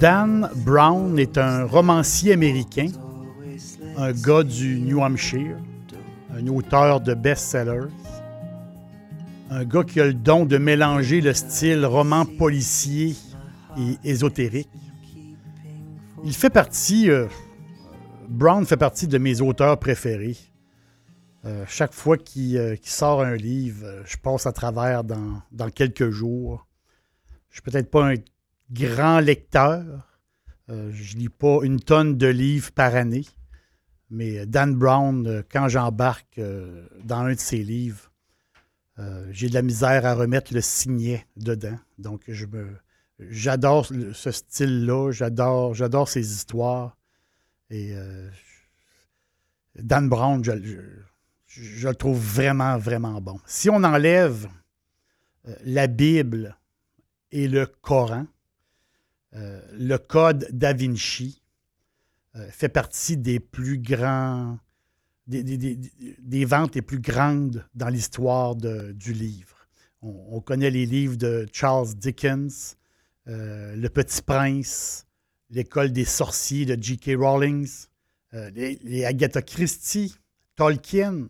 Dan Brown est un romancier américain, un gars du New Hampshire, un auteur de best-sellers, un gars qui a le don de mélanger le style roman policier et ésotérique. Il fait partie, euh, Brown fait partie de mes auteurs préférés. Euh, chaque fois qu'il qu'il sort un livre, euh, je passe à travers dans, dans quelques jours. Je suis peut-être pas un grand lecteur. Euh, je lis pas une tonne de livres par année. Mais Dan Brown, euh, quand j'embarque euh, dans un de ses livres, euh, j'ai de la misère à remettre le signet dedans. Donc, j'adore ce style-là, j'adore, j'adore ses histoires. Et Dan Brown, je, le trouve vraiment, vraiment bon. Si on enlève la Bible et le Coran, euh, le Code Da Vinci euh, fait partie des plus grands, des, ventes les plus grandes dans l'histoire du livre. On, on connaît les livres de Charles Dickens, euh, Le Petit Prince, L'école des sorciers de J.K. Rowling, les, Agatha Christie, Tolkien,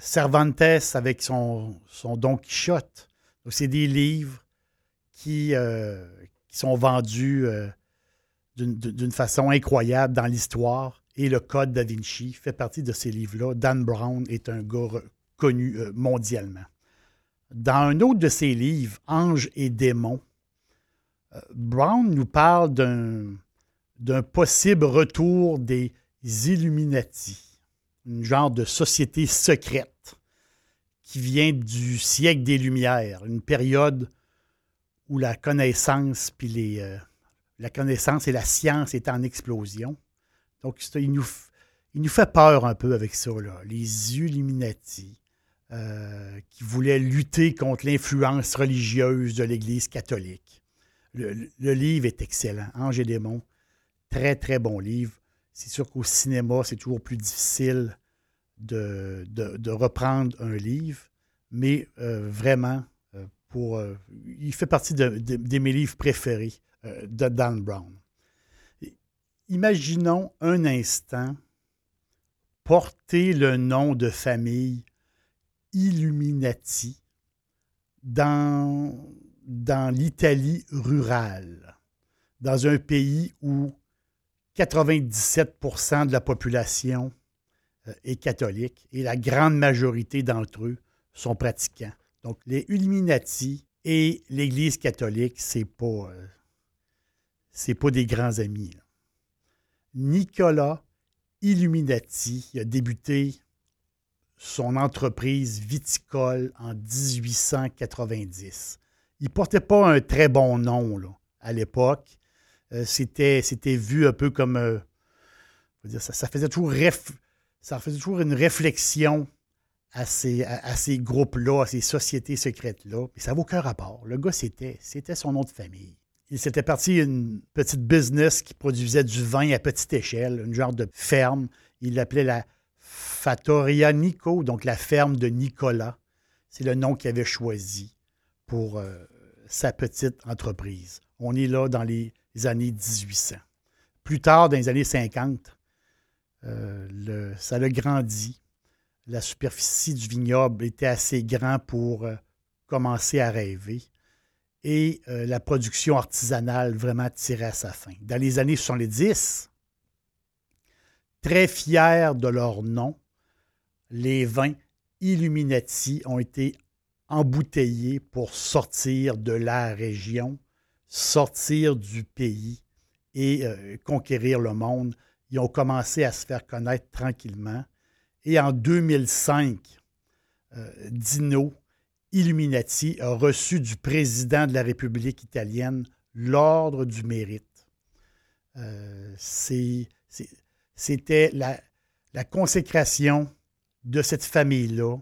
Cervantes avec son, Don Quichotte. Donc, c'est des livres qui, qui sont vendus euh, d'une- façon incroyable dans l'histoire. Et le Code da Vinci fait partie de ces livres-là. Dan Brown est un gars connu euh, mondialement. Dans un autre de ses livres, Anges et démons, euh, Brown nous parle d'un d'un possible retour des Illuminati, une genre de société secrète qui vient du siècle des Lumières, une période où euh, la connaissance et la science est en explosion. Donc, il nous, fait peur un peu avec ça, là. les Illuminati, euh, qui voulaient lutter contre l'influence religieuse de l'Église catholique. Le, livre est excellent. Ange et très, très bon livre. C'est sûr qu'au cinéma, c'est toujours plus difficile de, reprendre un livre, mais euh, vraiment, euh, il fait partie de mes livres préférés euh, de Dan Brown. Imaginons un instant porter le nom de famille Illuminati dans, dans l'Italie rurale, dans un pays où 97% de la population euh, est catholique et la grande majorité d'entre eux sont pratiquants. Donc, les Illuminati et l'Église catholique, c'est pas, euh, pas des grands amis. Nicolas Illuminati il a débuté son entreprise viticole en 1890. Il portait pas un très bon nom à l'époque. Euh, c'était, vu un peu comme. euh, ça, ça faisait toujours réf- ça faisait toujours une réflexion à ces, à, groupes-là, à ces sociétés secrètes-là. Mais ça n'a aucun rapport. Le gars, c'était, c'était son nom de famille. Il s'était parti une petite business qui produisait du vin à petite échelle, une genre de ferme. Il l'appelait la Fattoria Nico, donc la ferme de Nicolas. C'est le nom qu'il avait choisi pour euh, sa petite entreprise. On est là dans les années 1800. Plus tard, dans les années 50, euh, le- ça a grandi. La superficie du vignoble était assez grand pour euh, commencer à rêver. et euh, la production artisanale vraiment tirait à sa fin. Dans les années 70, très fiers de leur nom, les vins Illuminati ont été embouteillés pour sortir de la région, sortir du pays et euh, conquérir le monde. Ils ont commencé à se faire connaître tranquillement. Et en 2005, euh, Dino Illuminati a reçu du président de la République italienne l'ordre du mérite. Euh, c'était la, consécration de cette famille-là,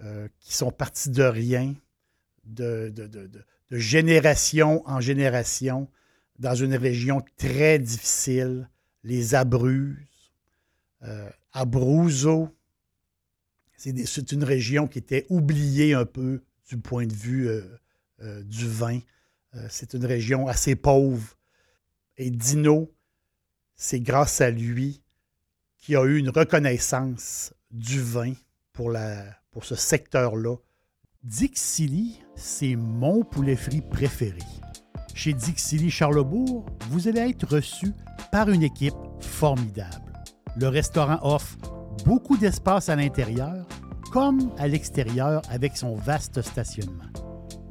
euh, qui sont partis de rien, de, génération en génération, dans une région très difficile, les Abruzzes, Abruzzo. C'est une région qui était oubliée un peu du point de vue euh, euh, du vin. Euh, c'est une région assez pauvre. Et Dino, c'est grâce à lui qu'il a eu une reconnaissance du vin pour, pour ce secteur-là. Dixili, c'est mon poulet frit préféré. Chez Dixili Charlebourg, vous allez être reçu par une équipe formidable. Le restaurant offre beaucoup d'espace à l'intérieur comme à l'extérieur avec son vaste stationnement.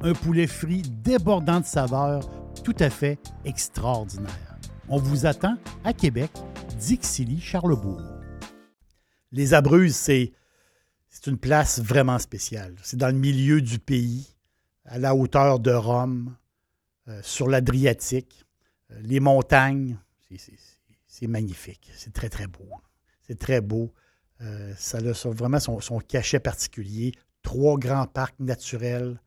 Un poulet frit débordant de saveurs, tout à fait extraordinaire. On vous attend à Québec, Dixilly, Charlebourg. Les Abruzzes, c'est, c'est une place vraiment spéciale. C'est dans le milieu du pays, à la hauteur de Rome, euh, sur l'Adriatique. Euh, les montagnes, c'est magnifique. C'est très, très beau. C'est très beau. Euh, ça a vraiment son, cachet particulier. Trois grands parcs naturels.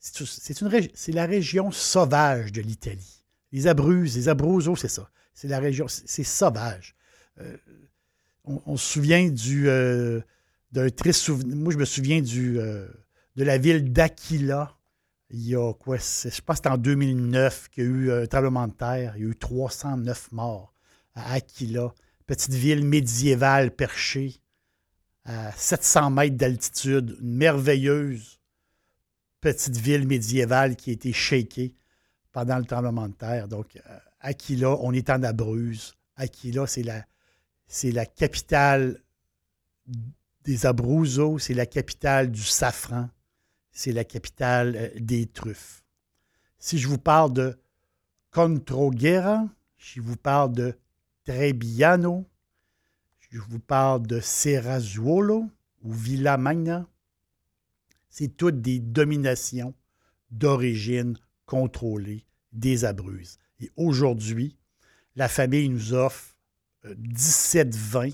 C'est la région sauvage de l'Italie. Les Abruzzes, les Abruzzo, c'est ça. C'est la région, c'est sauvage. Euh, on, se souvient du euh, d'un triste souvenir. Moi, je me souviens du, de la ville d'Aquila. Il y a quoi? Je pense que c'était en 2009 qu'il y a eu un tremblement de terre. Il y a eu 309 morts à Aquila. Petite ville médiévale perchée à 700 mètres d'altitude, une merveilleuse petite ville médiévale qui a été shakée pendant le tremblement de terre. Donc, euh, Aquila, on est en Abruzzes. Aquila, c'est la, la capitale des Abruzos, c'est la capitale du safran, c'est la capitale euh, des truffes. Si je vous parle de Controguera, si je vous parle de Trebbiano, je vous parle de Serrazuolo ou Villa Magna. C'est toutes des dominations d'origine contrôlée des Abruzes. Et aujourd'hui, la famille nous offre 17 euh, vins.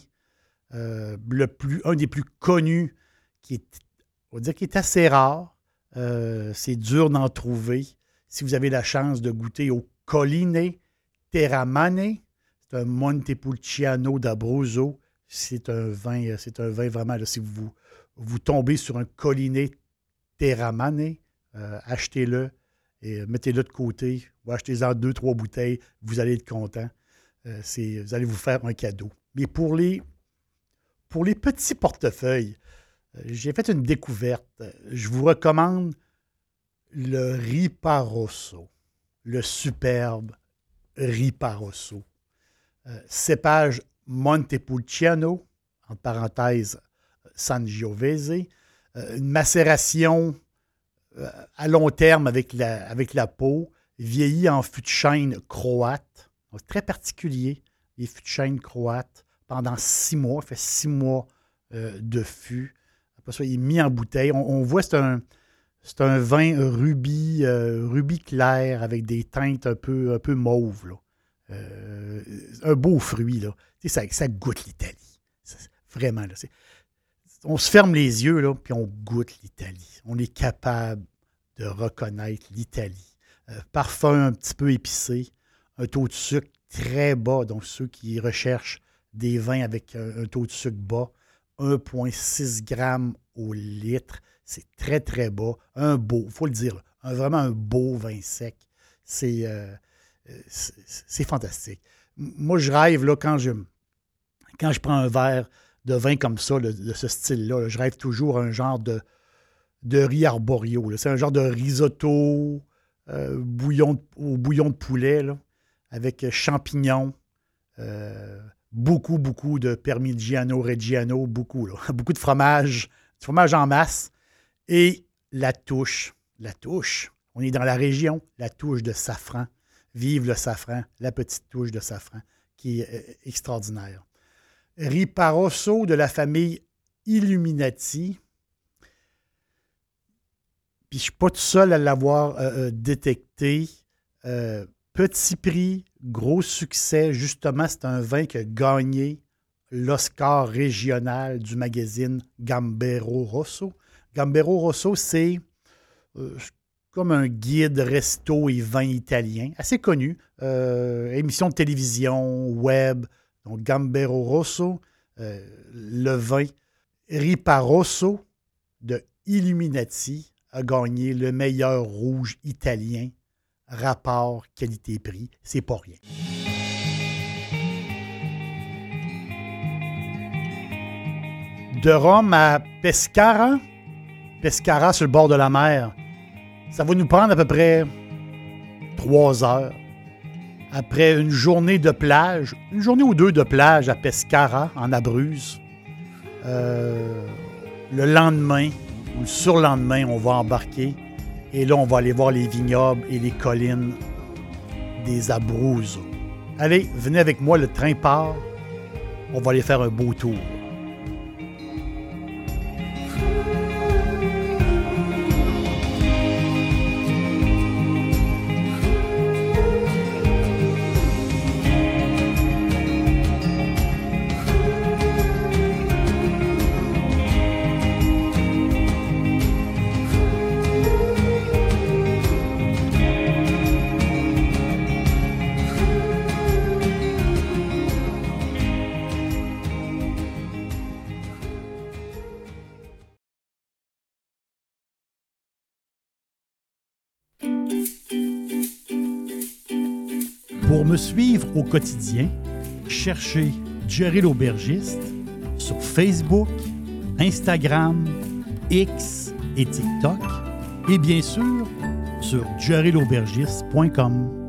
Euh, le plus, un des plus connus, qui est, on va dire qui est assez rare. Euh, c'est dur d'en trouver. Si vous avez la chance de goûter au Colline Terramane, c'est un Montepulciano d'Abruzzo c'est un vin, euh, c'est un vin vraiment, si vous, vous tombez sur un collinet Terramane, euh, achetez-le et mettez-le de côté ou achetez-en deux, trois bouteilles, vous allez être content. Euh, vous allez vous faire un cadeau. Mais pour les, pour les petits portefeuilles, j'ai fait une découverte. Je vous recommande le Riparosso, le superbe Riparosso. cépage Montepulciano, en parenthèse Sangiovese, euh, une macération euh, à long terme avec la, peau, vieilli en fût de chêne croate. très particulier, les fûts de chêne croates, pendant six mois, fait six mois euh, de fût. Après ça, il est mis en bouteille. On, voit c'est un, c'est un vin rubis, clair avec des teintes un peu, un peu mauves. Euh, un beau fruit. Là. Ça, ça goûte l'Italie. Vraiment. Là, on se ferme les yeux, là, puis on goûte l'Italie. On est capable de reconnaître l'Italie. Euh, parfum un petit peu épicé, un taux de sucre très bas. Donc, ceux qui recherchent des vins avec un, taux de sucre bas, 1,6 g au litre, c'est très, très bas. Un beau, il faut le dire, vraiment un beau vin sec. C'est. Euh, c'est fantastique. Moi, je rêve, quand je, prends un verre de vin comme ça, de ce style-là, je rêve toujours un genre de, de riz arborio. C'est un genre de risotto euh, bouillon au bouillon de poulet, avec champignons, euh, beaucoup, beaucoup de Parmigiano Reggiano, beaucoup, beaucoup de fromage, du fromage en masse, et la touche, la touche, on est dans la région, la touche de safran. Vive le safran, la petite touche de safran, qui est euh, extraordinaire. Riparosso de la famille Illuminati. Puis je ne suis pas tout seul à l'avoir euh, euh, détecté. petit prix, gros succès. Justement, c'est un vin qui a gagné l'Oscar régional du magazine Gambero Rosso. Gambero Rosso, c'est comme un guide resto et vin italien, assez connu. Euh, émission de télévision, web, donc Gambero Rosso, euh, le vin Riparosso de Illuminati a gagné le meilleur rouge italien, rapport qualité-prix. C'est pas rien. De Rome à Pescara, Pescara sur le bord de la mer, ça va nous prendre à peu près trois heures. Après une journée de plage, une journée ou deux de plage à Pescara, en Abruzzes, euh, le lendemain ou le surlendemain, on va embarquer et là, on va aller voir les vignobles et les collines des Abruzzes. Allez, venez avec moi, le train part. On va aller faire un beau tour. Me suivre au quotidien, cherchez Jerry l'aubergiste sur Facebook, Instagram, X et TikTok et bien sûr sur jerrylaubergiste.com.